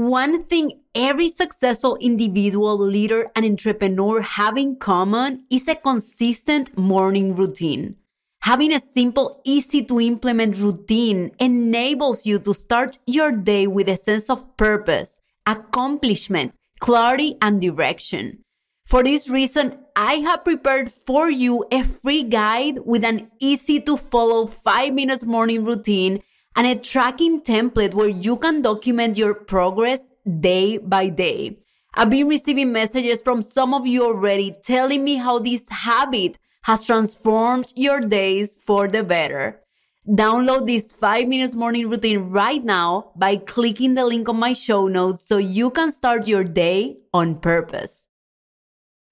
One thing every successful individual, leader, and entrepreneur have in common is a consistent morning routine. Having a simple, easy to implement routine enables you to start your day with a sense of purpose, accomplishment, clarity, and direction. For this reason, I have prepared for you a free guide with an easy to follow five minutes morning routine and a tracking template where you can document your progress day by day. I've been receiving messages from some of you already telling me how this habit has transformed your days for the better. Download this five minutes morning routine right now by clicking the link on my show notes so you can start your day on purpose.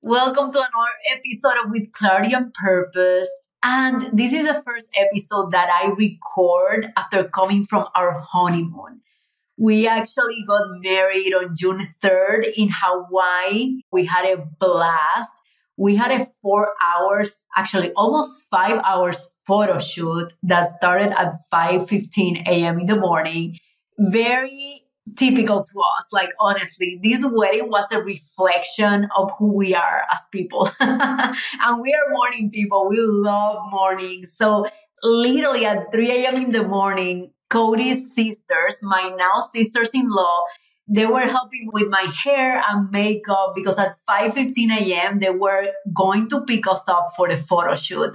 Welcome to another episode of With Clarity and Purpose. And this is the first episode that I record after coming from our honeymoon. We actually got married on June 3rd in Hawaii. We had a blast. We had a four hours, actually almost five hours photo shoot that started at 5.15 a.m. in the morning. Very typical to us. Like, honestly, this wedding was a reflection of who we are as people. and we are morning people. We love mornings. So, literally at 3 a.m. in the morning, Cody's sisters, my now sisters in law, they were helping with my hair and makeup because at 5:15 a.m. they were going to pick us up for the photo shoot.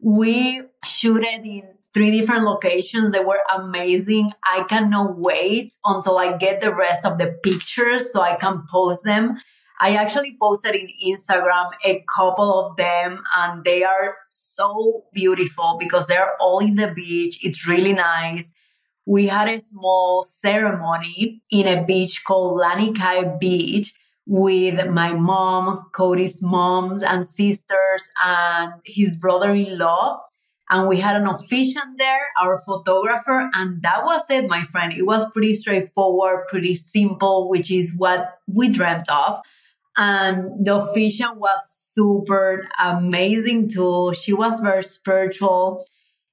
We shooted in three different locations. They were amazing. I cannot wait until I get the rest of the pictures so I can post them. I actually posted in Instagram a couple of them and they are so beautiful because they're all in the beach. It's really nice. We had a small ceremony in a beach called Lanikai Beach with my mom, Cody's moms and sisters, and his brother in law and we had an officiant there, our photographer, and that was it, my friend. It was pretty straightforward, pretty simple, which is what we dreamt of. And the officiant was super amazing too. She was very spiritual.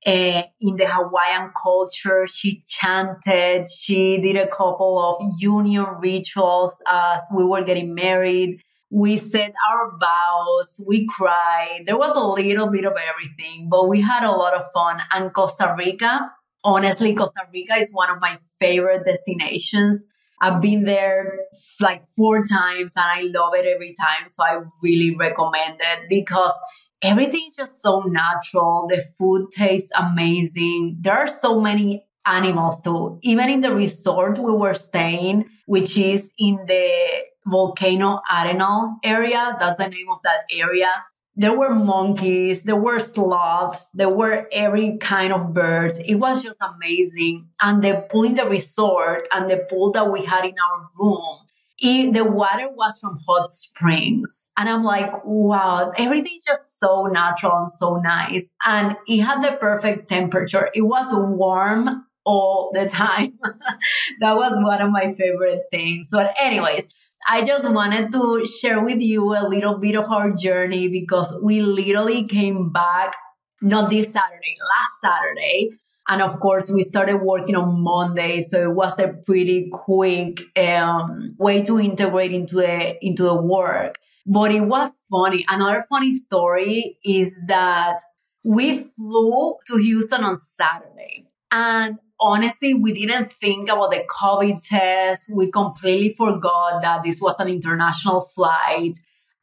Uh, in the Hawaiian culture, she chanted, she did a couple of union rituals as we were getting married we said our vows, we cried. There was a little bit of everything, but we had a lot of fun. And Costa Rica, honestly, Costa Rica is one of my favorite destinations. I've been there like four times and I love it every time. So I really recommend it because everything is just so natural. The food tastes amazing. There are so many animals too. Even in the resort we were staying, which is in the Volcano Arenal area. That's the name of that area. There were monkeys, there were sloths, there were every kind of birds. It was just amazing. And the pool in the resort and the pool that we had in our room, it, the water was from hot springs. And I'm like, wow, everything's just so natural and so nice. And it had the perfect temperature. It was warm all the time. that was one of my favorite things. But, anyways, I just wanted to share with you a little bit of our journey because we literally came back not this Saturday, last Saturday. And of course, we started working on Monday, so it was a pretty quick um, way to integrate into the into the work. But it was funny. Another funny story is that we flew to Houston on Saturday, and honestly, we didn't think about the COVID test. We completely forgot that this was an international flight.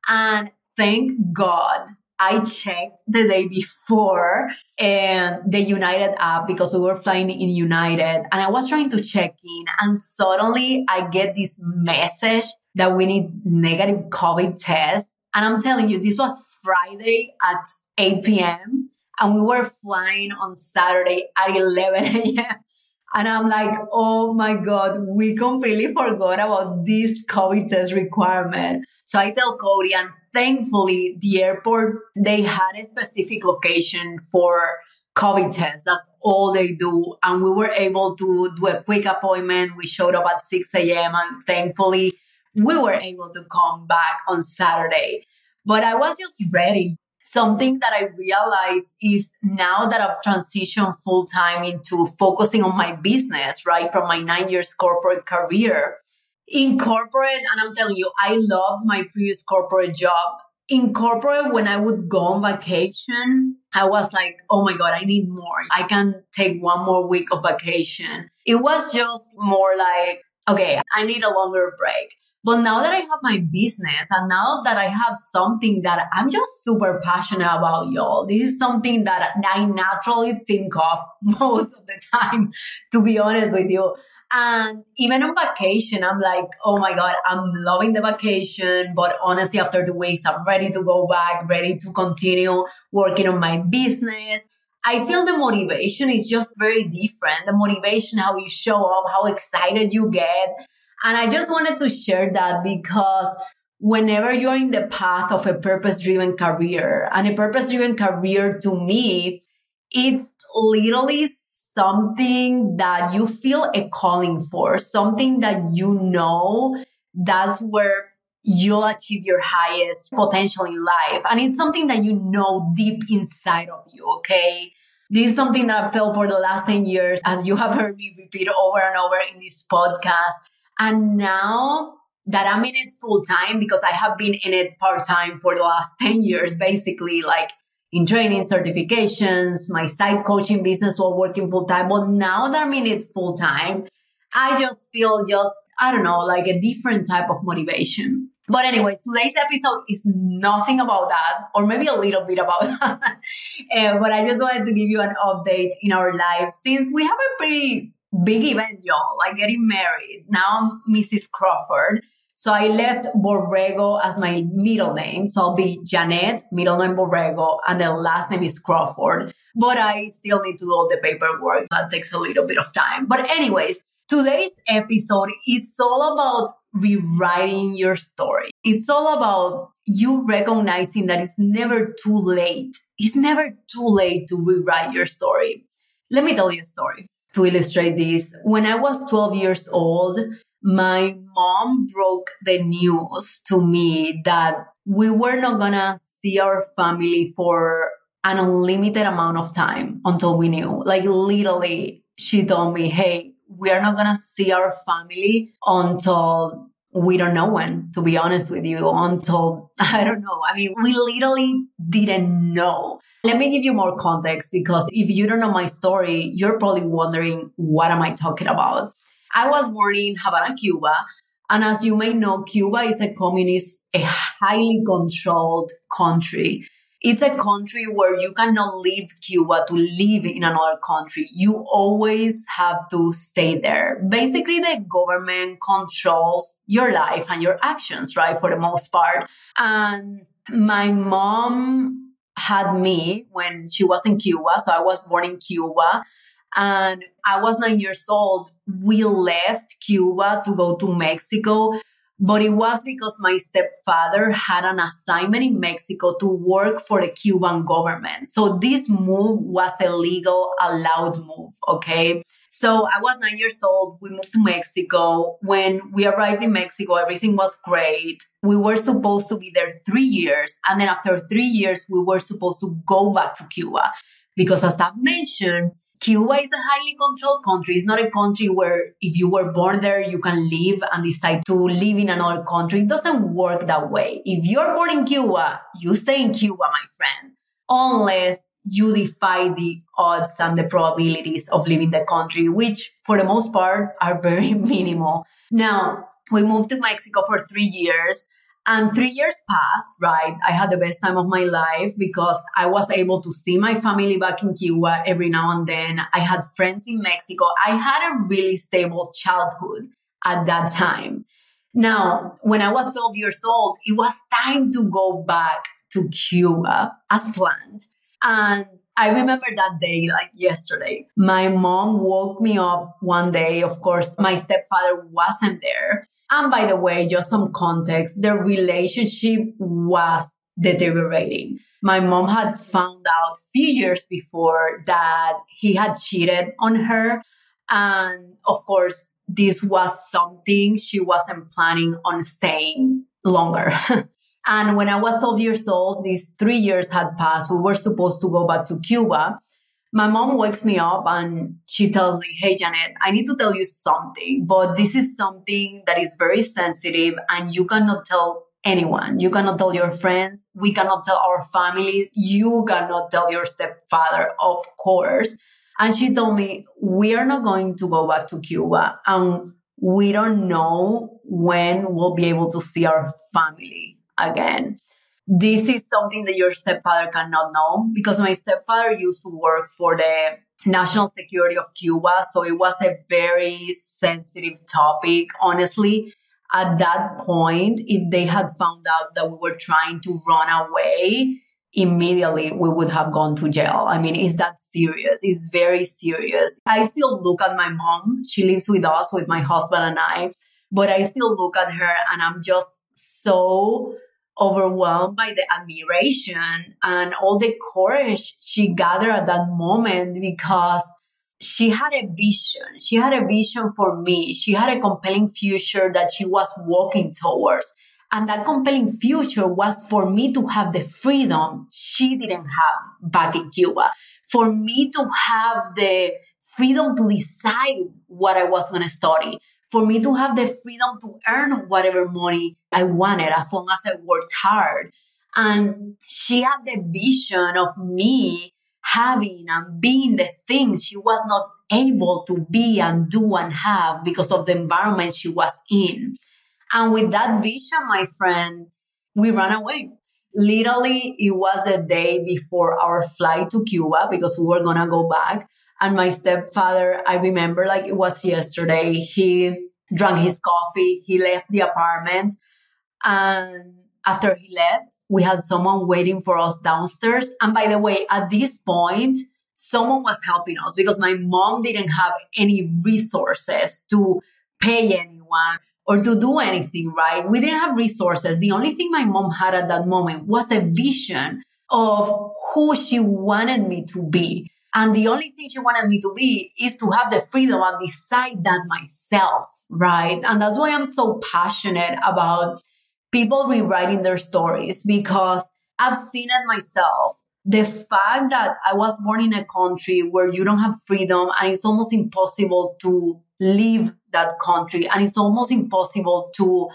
And thank God I checked the day before and the United app because we were flying in United and I was trying to check in and suddenly I get this message that we need negative COVID test. And I'm telling you, this was Friday at 8 p.m. and we were flying on Saturday at 11 a.m. And I'm like, oh my God, we completely forgot about this COVID test requirement. So I tell Cody, and thankfully, the airport, they had a specific location for COVID tests. That's all they do. And we were able to do a quick appointment. We showed up at 6 a.m. and thankfully, we were able to come back on Saturday. But I was just ready something that I realized is now that I've transitioned full time into focusing on my business, right? From my nine years corporate career. In corporate, and I'm telling you, I loved my previous corporate job. In corporate, when I would go on vacation, I was like, oh my God, I need more. I can take one more week of vacation. It was just more like, okay, I need a longer break. But now that I have my business and now that I have something that I'm just super passionate about, y'all, this is something that I naturally think of most of the time, to be honest with you. And even on vacation, I'm like, oh my God, I'm loving the vacation. But honestly, after two weeks, I'm ready to go back, ready to continue working on my business. I feel the motivation is just very different. The motivation, how you show up, how excited you get. And I just wanted to share that because whenever you're in the path of a purpose driven career, and a purpose driven career to me, it's literally something that you feel a calling for, something that you know that's where you'll achieve your highest potential in life. And it's something that you know deep inside of you, okay? This is something that I've felt for the last 10 years, as you have heard me repeat over and over in this podcast. And now that I'm in it full time, because I have been in it part time for the last 10 years, basically, like in training certifications, my side coaching business while working full time. But now that I'm in it full time, I just feel just, I don't know, like a different type of motivation. But anyways, today's episode is nothing about that, or maybe a little bit about that. uh, but I just wanted to give you an update in our lives since we have a pretty big event, y'all, like getting married. Now I'm Mrs. Crawford. So I left Borrego as my middle name. So I'll be Janet, middle name Borrego, and the last name is Crawford. But I still need to do all the paperwork. That takes a little bit of time. But anyways, today's episode is all about rewriting your story. It's all about you recognizing that it's never too late. It's never too late to rewrite your story. Let me tell you a story to illustrate this. When I was 12 years old, my mom broke the news to me that we were not gonna see our family for an unlimited amount of time until we knew. Like literally, she told me, hey, we are not gonna see our family until we don't know when, to be honest with you, until I don't know. I mean, we literally didn't know. Let me give you more context because if you don't know my story, you're probably wondering, what am I talking about? I was born in Havana, Cuba. And as you may know, Cuba is a communist, a highly controlled country. It's a country where you cannot leave Cuba to live in another country. You always have to stay there. Basically, the government controls your life and your actions, right? For the most part. And my mom had me when she was in Cuba. So I was born in Cuba and I was nine years old. We left Cuba to go to Mexico but it was because my stepfather had an assignment in Mexico to work for the Cuban government. So this move was a legal, allowed move. Okay. So I was nine years old. We moved to Mexico. When we arrived in Mexico, everything was great. We were supposed to be there three years. And then after three years, we were supposed to go back to Cuba. Because as I've mentioned, Cuba is a highly controlled country. It's not a country where if you were born there, you can leave and decide to live in another country. It doesn't work that way. If you're born in Cuba, you stay in Cuba, my friend, unless you defy the odds and the probabilities of leaving the country, which for the most part are very minimal. Now, we moved to Mexico for three years And three years passed, right? I had the best time of my life because I was able to see my family back in Cuba every now and then. I had friends in Mexico. I had a really stable childhood at that time. Now, when I was 12 years old, it was time to go back to Cuba as planned. And I remember that day like yesterday. My mom woke me up one day. Of course, my stepfather wasn't there. And by the way, just some context, the relationship was deteriorating. My mom had found out few years before that he had cheated on her. And of course, this was something she wasn't planning on staying longer. And when I was 12 years old, these three years had passed. We were supposed to go back to Cuba. My mom wakes me up and she tells me, Hey, Janet, I need to tell you something, but this is something that is very sensitive and you cannot tell anyone. You cannot tell your friends. We cannot tell our families. You cannot tell your stepfather, of course. And she told me, We are not going to go back to Cuba and we don't know when we'll be able to see our family again. This is something that your stepfather cannot know because my stepfather used to work for the national security of Cuba. So it was a very sensitive topic. Honestly, at that point, if they had found out that we were trying to run away, immediately we would have gone to jail. I mean, is that serious? It's very serious. I still look at my mom. She lives with us, with my husband and I, but I still look at her and I'm just so overwhelmed by the admiration and all the courage she gathered at that moment because she had a vision. She had a vision for me. She had a compelling future that she was walking towards. And that compelling future was for me to have the freedom she didn't have back in Cuba. For me to have the freedom to decide what I was going to study for me to have the freedom to earn whatever money I wanted as long as I worked hard. And she had the vision of me having and being the things she was not able to be and do and have because of the environment she was in. And with that vision, my friend, we ran away. Literally, it was a day before our flight to Cuba because we were going to go back. And my stepfather, I remember like it was yesterday, he drank his coffee, he left the apartment. And after he left, we had someone waiting for us downstairs. And by the way, at this point, someone was helping us because my mom didn't have any resources to pay anyone or to do anything, right? We didn't have resources. The only thing my mom had at that moment was a vision of who she wanted me to be. And the only thing she wanted me to be is to have the freedom and decide that myself, right? And that's why I'm so passionate about people rewriting their stories because I've seen it myself. The fact that I was born in a country where you don't have freedom and it's almost impossible to leave that country and it's almost impossible to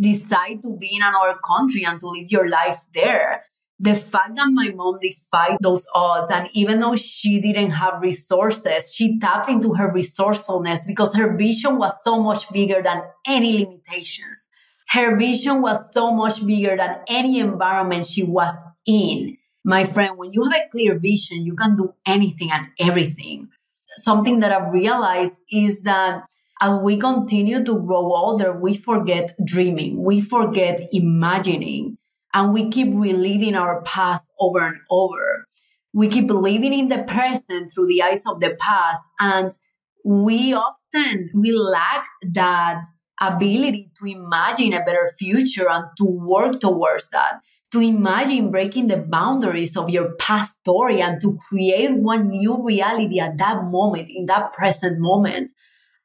decide to be in another country and to live your life there the fact that my mom defied those odds, and even though she didn't have resources, she tapped into her resourcefulness because her vision was so much bigger than any limitations. Her vision was so much bigger than any environment she was in. My friend, when you have a clear vision, you can do anything and everything. Something that I've realized is that as we continue to grow older, we forget dreaming, we forget imagining and we keep reliving our past over and over. We keep living in the present through the eyes of the past and we often we lack that ability to imagine a better future and to work towards that. To imagine breaking the boundaries of your past story and to create one new reality at that moment in that present moment.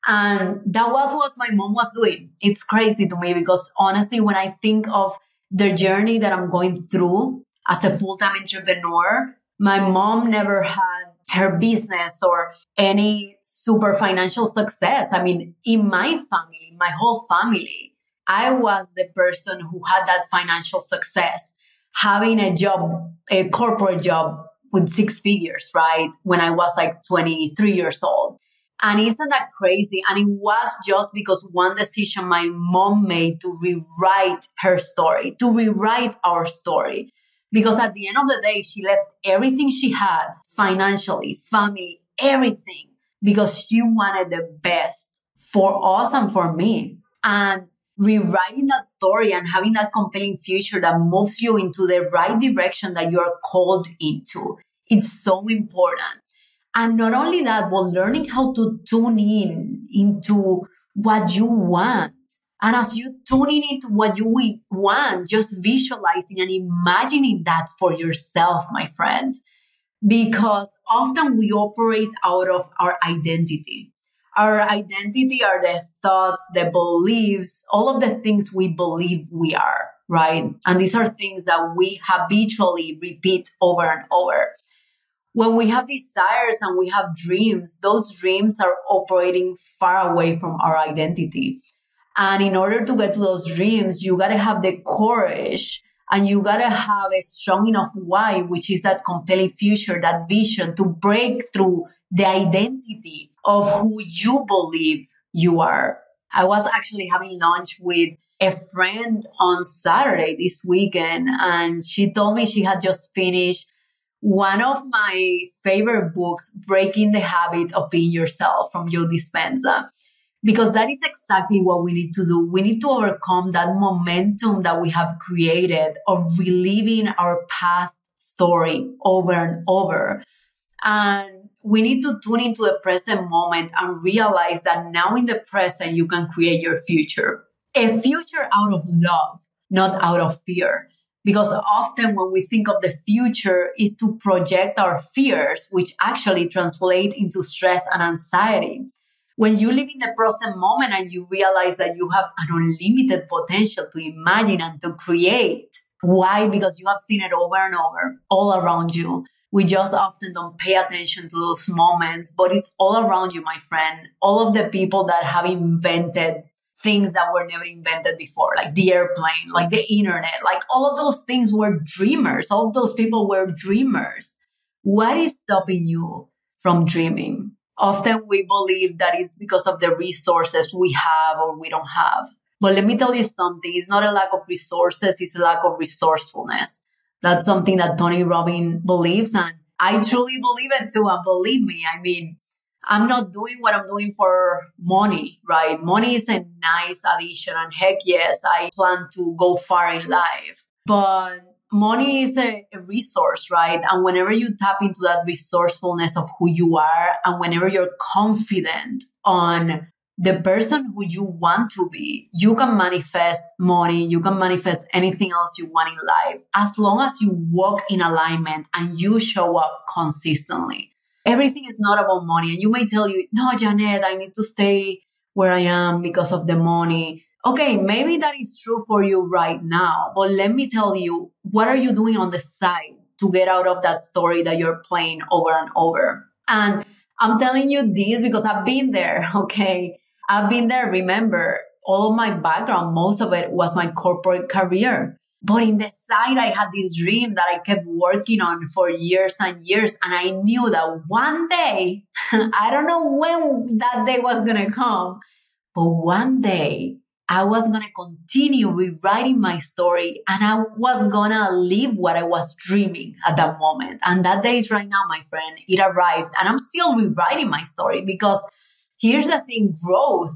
And that was what my mom was doing. It's crazy to me because honestly when i think of the journey that I'm going through as a full time entrepreneur. My mom never had her business or any super financial success. I mean, in my family, my whole family, I was the person who had that financial success, having a job, a corporate job with six figures, right? When I was like 23 years old. And isn't that crazy? And it was just because one decision my mom made to rewrite her story, to rewrite our story. Because at the end of the day, she left everything she had financially, family, everything, because she wanted the best for us and for me. And rewriting that story and having that compelling future that moves you into the right direction that you are called into. It's so important. And not only that, but learning how to tune in into what you want. And as you tune in into what you want, just visualizing and imagining that for yourself, my friend. Because often we operate out of our identity. Our identity are the thoughts, the beliefs, all of the things we believe we are, right? And these are things that we habitually repeat over and over when we have desires and we have dreams, those dreams are operating far away from our identity. And in order to get to those dreams, you got to have the courage and you got to have a strong enough why, which is that compelling future, that vision to break through the identity of who you believe you are. I was actually having lunch with a friend on Saturday this weekend, and she told me she had just finished one of my favorite books, Breaking the Habit of Being Yourself from Joe Dispenza, because that is exactly what we need to do. We need to overcome that momentum that we have created of reliving our past story over and over. And we need to tune into the present moment and realize that now in the present, you can create your future. A future out of love, not out of fear because often when we think of the future is to project our fears which actually translate into stress and anxiety. When you live in the present moment and you realize that you have an unlimited potential to imagine and to create why? Because you have seen it over and over all around you. We just often don't pay attention to those moments but it's all around you my friend. All of the people that have invented things that were never invented before, like the airplane, like the internet, like all of those things were dreamers. All of those people were dreamers. What is stopping you from dreaming? Often we believe that it's because of the resources we have or we don't have. But let me tell you something. It's not a lack of resources. It's a lack of resourcefulness. That's something that Tony Robbins believes. And I truly believe it too. And believe me, I mean, I'm not doing what I'm doing for money, right? Money is a nice addition. And heck yes, I plan to go far in life. But money is a, a, resource, right? And whenever you tap into that resourcefulness of who you are, and whenever you're confident on the person who you want to be, you can manifest money, you can manifest anything else you want in life as long as you walk in alignment and you show up consistently everything is not about money. And you may tell you, no, Janet, I need to stay where I am because of the money. Okay, maybe that is true for you right now, but let me tell you, what are you doing on the side to get out of that story that you're playing over and over? And I'm telling you this because I've been there, okay? I've been there. Remember, all my background, most of it was my corporate career. But in the side, I had this dream that I kept working on for years and years. And I knew that one day, I don't know when that day was going to come, but one day I was going to continue rewriting my story and I was going to live what I was dreaming at that moment. And that day is right now, my friend. It arrived and I'm still rewriting my story because here's the thing growth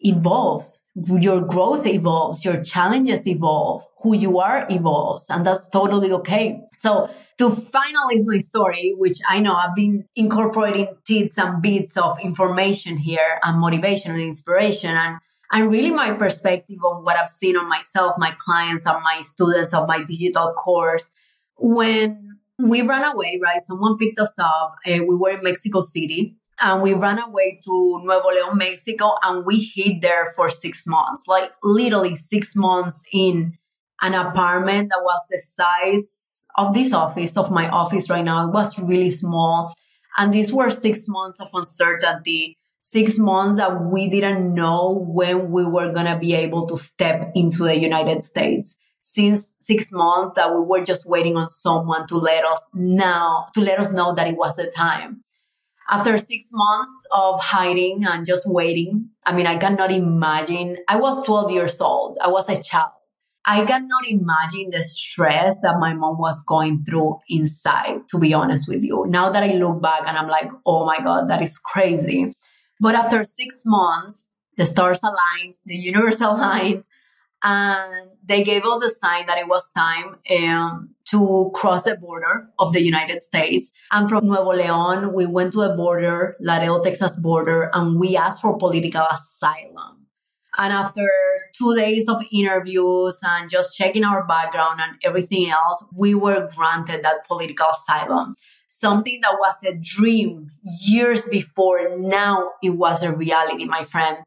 evolves. Your growth evolves, your challenges evolve, who you are evolves, and that's totally okay. So to finalize my story, which I know I've been incorporating tidbits and bits of information here and motivation and inspiration and and really my perspective on what I've seen on myself, my clients, and my students of my digital course. When we ran away, right? Someone picked us up. Uh, we were in Mexico City and we ran away to Nuevo León, Mexico, and we hid there for six months, like literally six months in an apartment that was the size of this office, of my office right now. It was really small. And these were six months of uncertainty, six months that we didn't know when we were going to be able to step into the United States. Since six months that we were just waiting on someone to let us know, to let us know that it was the time. After six months of hiding and just waiting, I mean, I cannot imagine. I was 12 years old. I was a child. I cannot imagine the stress that my mom was going through inside, to be honest with you. Now that I look back and I'm like, oh my God, that is crazy. But after six months, the stars aligned, the universe aligned, and they gave us a sign that it was time um, to cross the border of the United States. And from Nuevo León, we went to the border, Laredo, Texas border, and we asked for political asylum. And after two days of interviews and just checking our background and everything else, we were granted that political asylum. Something that was a dream years before, now it was a reality, my friend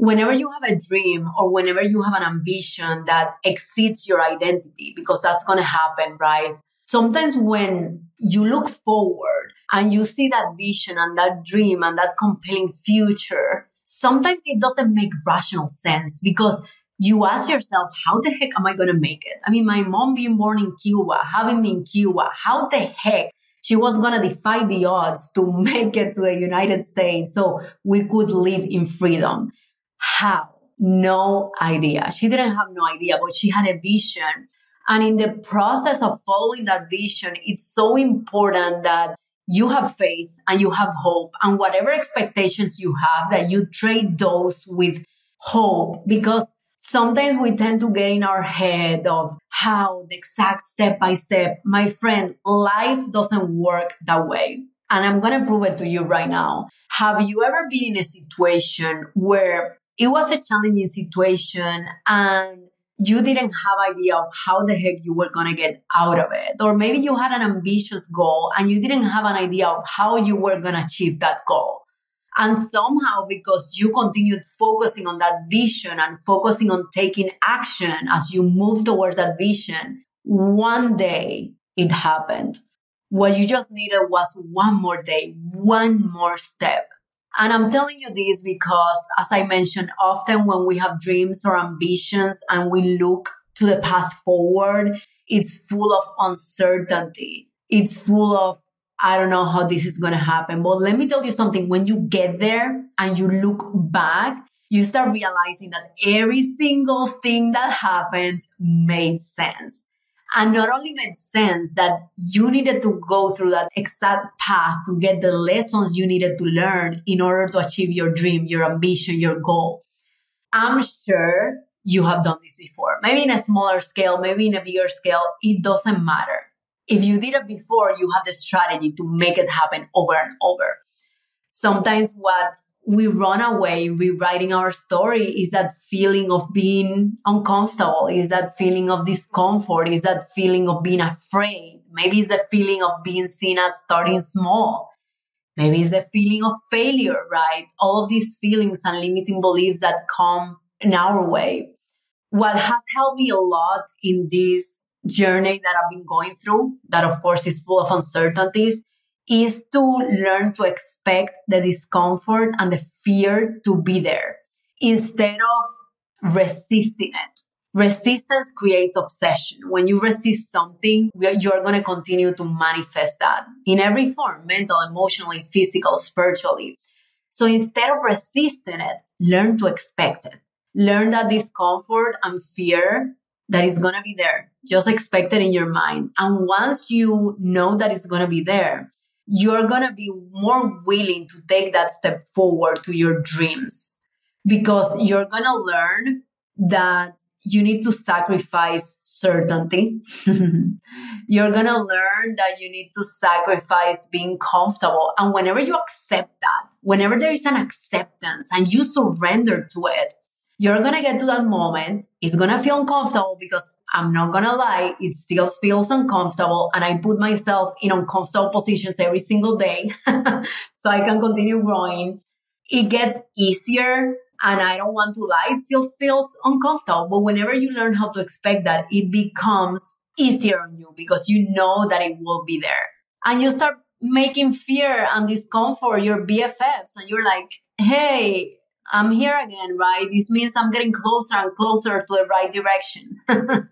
whenever you have a dream or whenever you have an ambition that exceeds your identity, because that's going to happen, right? Sometimes when you look forward and you see that vision and that dream and that compelling future, sometimes it doesn't make rational sense because you ask yourself, how the heck am I going to make it? I mean, my mom being born in Cuba, having me in Cuba, how the heck she was going to defy the odds to make it to the United States so we could live in freedom. How? No idea. She didn't have no idea, but she had a vision. And in the process of following that vision, it's so important that you have faith and you have hope and whatever expectations you have that you trade those with hope because sometimes we tend to get in our head of how the exact step by step my friend life doesn't work that way and i'm going to prove it to you right now have you ever been in a situation where it was a challenging situation and you didn't have idea of how the heck you were going to get out of it. Or maybe you had an ambitious goal and you didn't have an idea of how you were going to achieve that goal. And somehow because you continued focusing on that vision and focusing on taking action as you move towards that vision one day it happened. What you just needed was one more day one more step and I'm telling you this because, as I mentioned, often when we have dreams or ambitions and we look to the path forward, it's full of uncertainty. It's full of, I don't know how this is going to happen. But let me tell you something. When you get there and you look back, you start realizing that every single thing that happened made sense. And not only made sense that you needed to go through that exact path to get the lessons you needed to learn in order to achieve your dream, your ambition, your goal. I'm sure you have done this before. Maybe in a smaller scale, maybe in a bigger scale, it doesn't matter. If you did it before, you have the strategy to make it happen over and over. Sometimes what we run away rewriting our story is that feeling of being uncomfortable, is that feeling of discomfort, is that feeling of being afraid. Maybe it's the feeling of being seen as starting small. Maybe it's the feeling of failure, right? All of these feelings and limiting beliefs that come in our way. What has helped me a lot in this journey that I've been going through, that of course is full of uncertainties, is to learn to expect the discomfort and the fear to be there instead of resisting it. Resistance creates obsession. When you resist something, you're going to continue to manifest that in every form mental, emotionally, physical, spiritually. So instead of resisting it, learn to expect it. Learn that discomfort and fear that is going to be there. Just expect it in your mind. And once you know that it's going to be there, you're going to be more willing to take that step forward to your dreams because you're going to learn that you need to sacrifice certainty. you're going to learn that you need to sacrifice being comfortable. And whenever you accept that, whenever there is an acceptance and you surrender to it, you're going to get to that moment. It's going to feel uncomfortable because I'm not gonna lie, it still feels uncomfortable, and I put myself in uncomfortable positions every single day so I can continue growing. It gets easier, and I don't want to lie, it still feels uncomfortable. But whenever you learn how to expect that, it becomes easier on you because you know that it will be there. And you start making fear and discomfort your BFFs, and you're like, hey, I'm here again, right? This means I'm getting closer and closer to the right direction.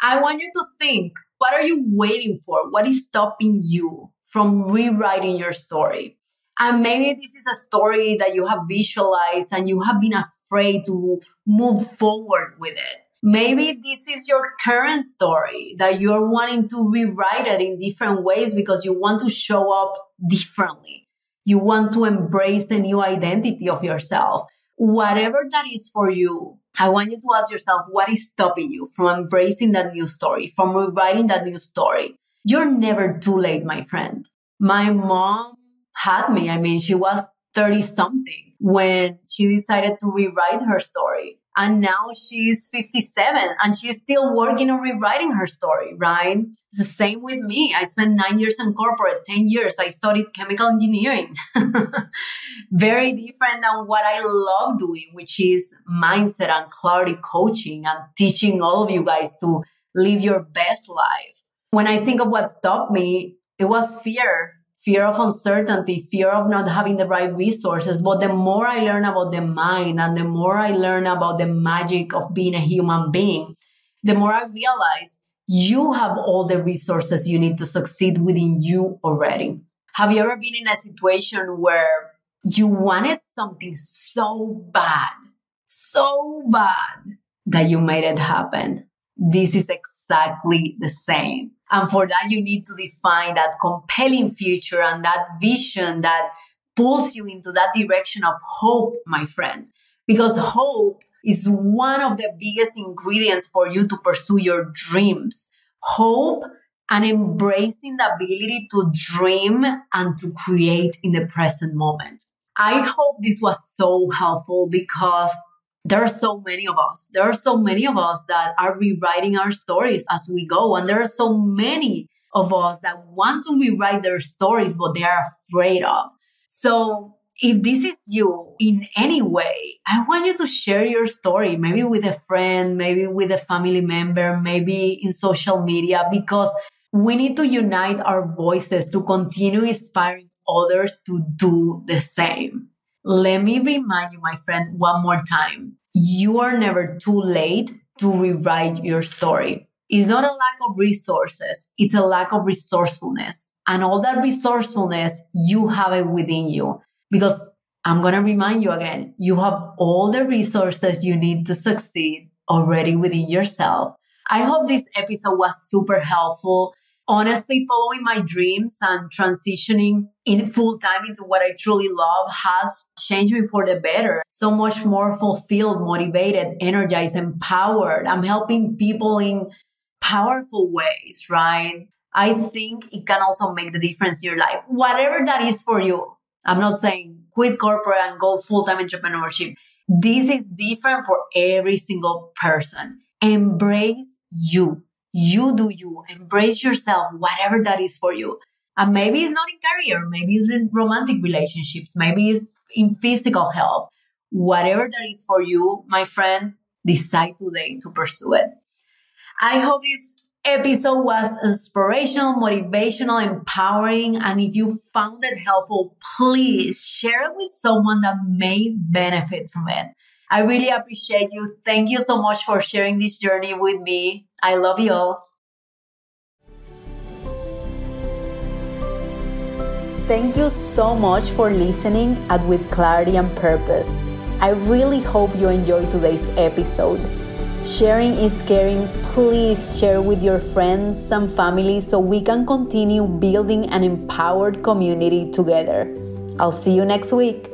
I want you to think what are you waiting for? What is stopping you from rewriting your story? And maybe this is a story that you have visualized and you have been afraid to move forward with it. Maybe this is your current story that you're wanting to rewrite it in different ways because you want to show up differently. You want to embrace a new identity of yourself. Whatever that is for you, I want you to ask yourself what is stopping you from embracing that new story, from rewriting that new story. You're never too late, my friend. My mom had me. I mean, she was 30 something when she decided to rewrite her story. And now she's 57 and she's still working on rewriting her story, right? It's the same with me. I spent nine years in corporate, 10 years. I studied chemical engineering. Very different than what I love doing, which is mindset and clarity coaching and teaching all of you guys to live your best life. When I think of what stopped me, it was fear fear of uncertainty, fear of not having the right resources. But the more I learn about the mind and the more I learn about the magic of being a human being, the more I realize you have all the resources you need to succeed within you already. Have you ever been in a situation where you wanted something so bad, so bad that you made it happen? This is exactly the same. And for that, you need to define that compelling future and that vision that pulls you into that direction of hope, my friend. Because hope is one of the biggest ingredients for you to pursue your dreams. Hope and embracing the ability to dream and to create in the present moment. I hope this was so helpful because there are so many of us. There are so many of us that are rewriting our stories as we go. And there are so many of us that want to rewrite their stories, but they are afraid of. So if this is you in any way, I want you to share your story, maybe with a friend, maybe with a family member, maybe in social media, because we need to unite our voices to continue inspiring others to do the same. Let me remind you, my friend, one more time. You are never too late to rewrite your story. It's not a lack of resources. It's a lack of resourcefulness. And all that resourcefulness, you have it within you. Because I'm going to remind you again, you have all the resources you need to succeed already within yourself. I hope this episode was super helpful honestly following my dreams and transitioning in full time into what I truly love has changed me for the better. So much more fulfilled, motivated, energized, empowered. I'm helping people in powerful ways, right? I think it can also make the difference in your life, whatever that is for you. I'm not saying quit corporate and go full time entrepreneurship. This is different for every single person. Embrace you you do you, embrace yourself, whatever that is for you. And maybe it's not in career, maybe it's in romantic relationships, maybe it's in physical health. Whatever that is for you, my friend, decide today to pursue it. I hope this episode was inspirational, motivational, empowering. And if you found it helpful, please share it with someone that may benefit from it. I really appreciate you. Thank you so much for sharing this journey with me. I love you all. Thank you so much for listening at With Clarity and Purpose. I really hope you enjoyed today's episode. Sharing is caring. Please share with your friends and family so we can continue building an empowered community together. I'll see you next week.